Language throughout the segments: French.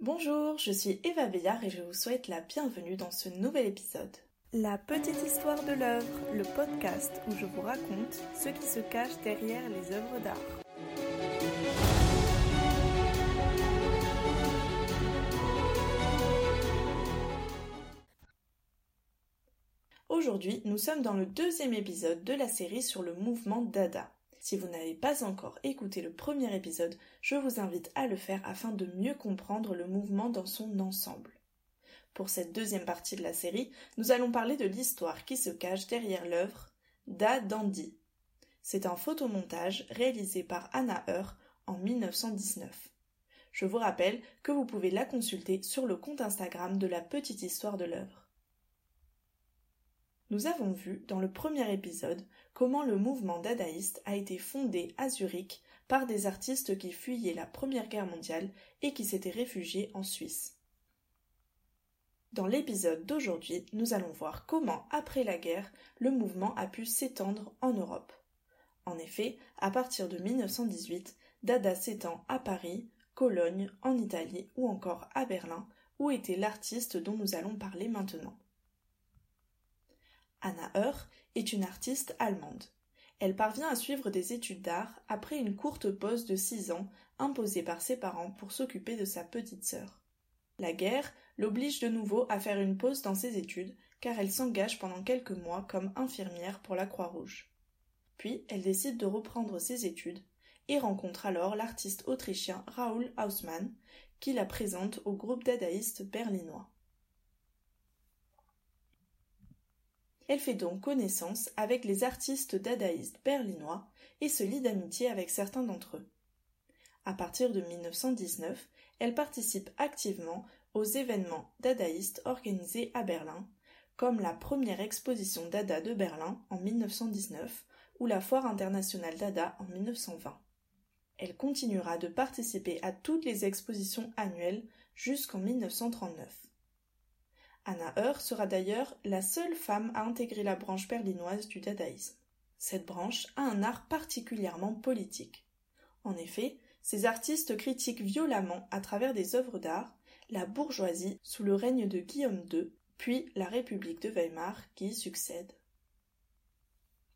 Bonjour, je suis Eva Veillard et je vous souhaite la bienvenue dans ce nouvel épisode. La petite histoire de l'œuvre, le podcast où je vous raconte ce qui se cache derrière les œuvres d'art. Aujourd'hui, nous sommes dans le deuxième épisode de la série sur le mouvement Dada. Si vous n'avez pas encore écouté le premier épisode, je vous invite à le faire afin de mieux comprendre le mouvement dans son ensemble. Pour cette deuxième partie de la série, nous allons parler de l'histoire qui se cache derrière l'œuvre Da Dandy. C'est un photomontage réalisé par Anna Heur en 1919. Je vous rappelle que vous pouvez la consulter sur le compte Instagram de la petite histoire de l'œuvre. Nous avons vu dans le premier épisode comment le mouvement dadaïste a été fondé à Zurich par des artistes qui fuyaient la Première Guerre mondiale et qui s'étaient réfugiés en Suisse. Dans l'épisode d'aujourd'hui, nous allons voir comment, après la guerre, le mouvement a pu s'étendre en Europe. En effet, à partir de 1918, Dada s'étend à Paris, Cologne, en Italie ou encore à Berlin, où était l'artiste dont nous allons parler maintenant. Anna Heur est une artiste allemande. Elle parvient à suivre des études d'art après une courte pause de six ans imposée par ses parents pour s'occuper de sa petite sœur. La guerre l'oblige de nouveau à faire une pause dans ses études car elle s'engage pendant quelques mois comme infirmière pour la Croix-Rouge. Puis elle décide de reprendre ses études et rencontre alors l'artiste autrichien Raoul Haussmann qui la présente au groupe dadaïstes berlinois. Elle fait donc connaissance avec les artistes dadaïstes berlinois et se lie d'amitié avec certains d'entre eux. À partir de 1919, elle participe activement aux événements dadaïstes organisés à Berlin, comme la première exposition Dada de Berlin en 1919 ou la Foire internationale Dada en 1920. Elle continuera de participer à toutes les expositions annuelles jusqu'en 1939. Anna Heur sera d'ailleurs la seule femme à intégrer la branche berlinoise du dadaïsme. Cette branche a un art particulièrement politique. En effet, ces artistes critiquent violemment, à travers des œuvres d'art, la bourgeoisie sous le règne de Guillaume II, puis la République de Weimar qui y succède.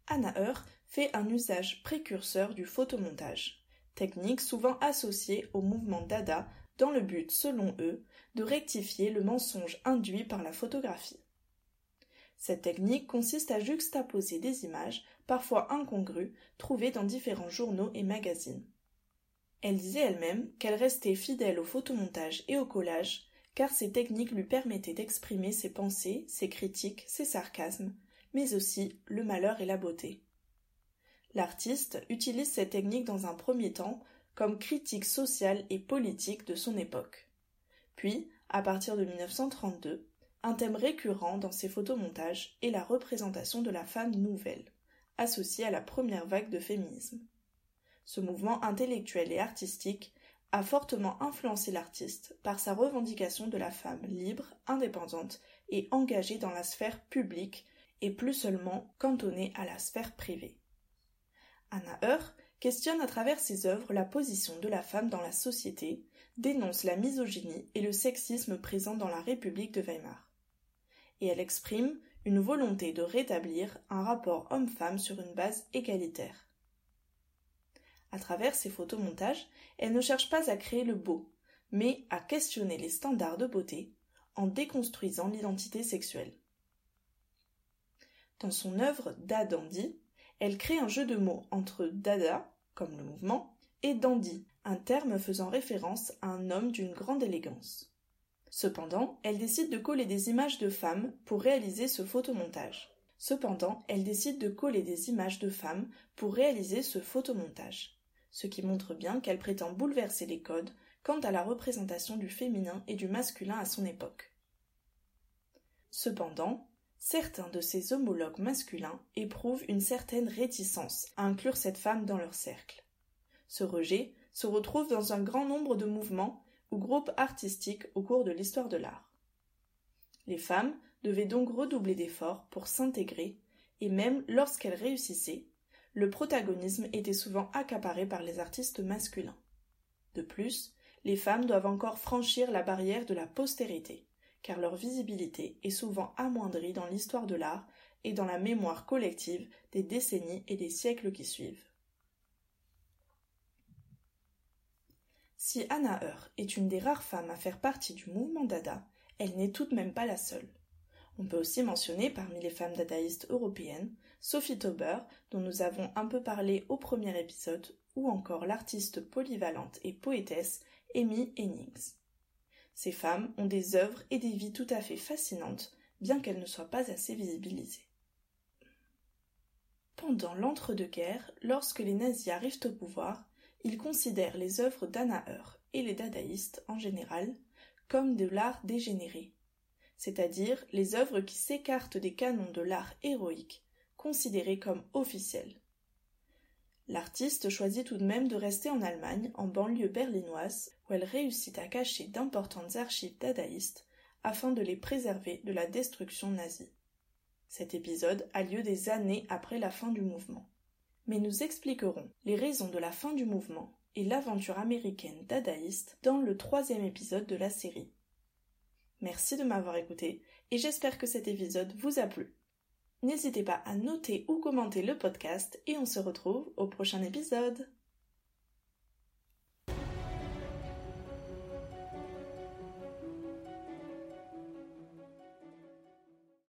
Anna Heur fait un usage précurseur du photomontage, technique souvent associée au mouvement Dada dans le but, selon eux, de rectifier le mensonge induit par la photographie. Cette technique consiste à juxtaposer des images, parfois incongrues, trouvées dans différents journaux et magazines. Elle disait elle-même qu'elle restait fidèle au photomontage et au collage, car ces techniques lui permettaient d'exprimer ses pensées, ses critiques, ses sarcasmes, mais aussi le malheur et la beauté. L'artiste utilise cette technique dans un premier temps comme critique sociale et politique de son époque. Puis, à partir de 1932, un thème récurrent dans ses photomontages est la représentation de la femme nouvelle, associée à la première vague de féminisme. Ce mouvement intellectuel et artistique a fortement influencé l'artiste par sa revendication de la femme libre, indépendante et engagée dans la sphère publique et plus seulement cantonnée à la sphère privée. Anna questionne à travers ses œuvres la position de la femme dans la société, dénonce la misogynie et le sexisme présents dans la République de Weimar. Et elle exprime une volonté de rétablir un rapport homme-femme sur une base égalitaire. À travers ses photomontages, elle ne cherche pas à créer le beau, mais à questionner les standards de beauté en déconstruisant l'identité sexuelle. Dans son œuvre Da Dandy, elle crée un jeu de mots entre dada, comme le mouvement, et dandy, un terme faisant référence à un homme d'une grande élégance. Cependant, elle décide de coller des images de femmes pour réaliser ce photomontage. Cependant, elle décide de coller des images de femmes pour réaliser ce photomontage, ce qui montre bien qu'elle prétend bouleverser les codes quant à la représentation du féminin et du masculin à son époque. Cependant, certains de ses homologues masculins éprouvent une certaine réticence à inclure cette femme dans leur cercle. Ce rejet se retrouve dans un grand nombre de mouvements ou groupes artistiques au cours de l'histoire de l'art. Les femmes devaient donc redoubler d'efforts pour s'intégrer, et même lorsqu'elles réussissaient, le protagonisme était souvent accaparé par les artistes masculins. De plus, les femmes doivent encore franchir la barrière de la postérité, car leur visibilité est souvent amoindrie dans l'histoire de l'art et dans la mémoire collective des décennies et des siècles qui suivent. Si Anna Heur est une des rares femmes à faire partie du mouvement Dada, elle n'est tout de même pas la seule. On peut aussi mentionner parmi les femmes dadaïstes européennes Sophie Tauber, dont nous avons un peu parlé au premier épisode, ou encore l'artiste polyvalente et poétesse Amy Hennings. Ces femmes ont des œuvres et des vies tout à fait fascinantes, bien qu'elles ne soient pas assez visibilisées. Pendant l'entre-deux-guerres, lorsque les nazis arrivent au pouvoir, ils considèrent les œuvres d'Anna et les dadaïstes en général comme de l'art dégénéré, c'est-à-dire les œuvres qui s'écartent des canons de l'art héroïque, considérés comme officiels. L'artiste choisit tout de même de rester en Allemagne, en banlieue berlinoise, où elle réussit à cacher d'importantes archives dadaïstes afin de les préserver de la destruction nazie. Cet épisode a lieu des années après la fin du mouvement. Mais nous expliquerons les raisons de la fin du mouvement et l'aventure américaine dadaïste dans le troisième épisode de la série. Merci de m'avoir écouté et j'espère que cet épisode vous a plu. N'hésitez pas à noter ou commenter le podcast et on se retrouve au prochain épisode.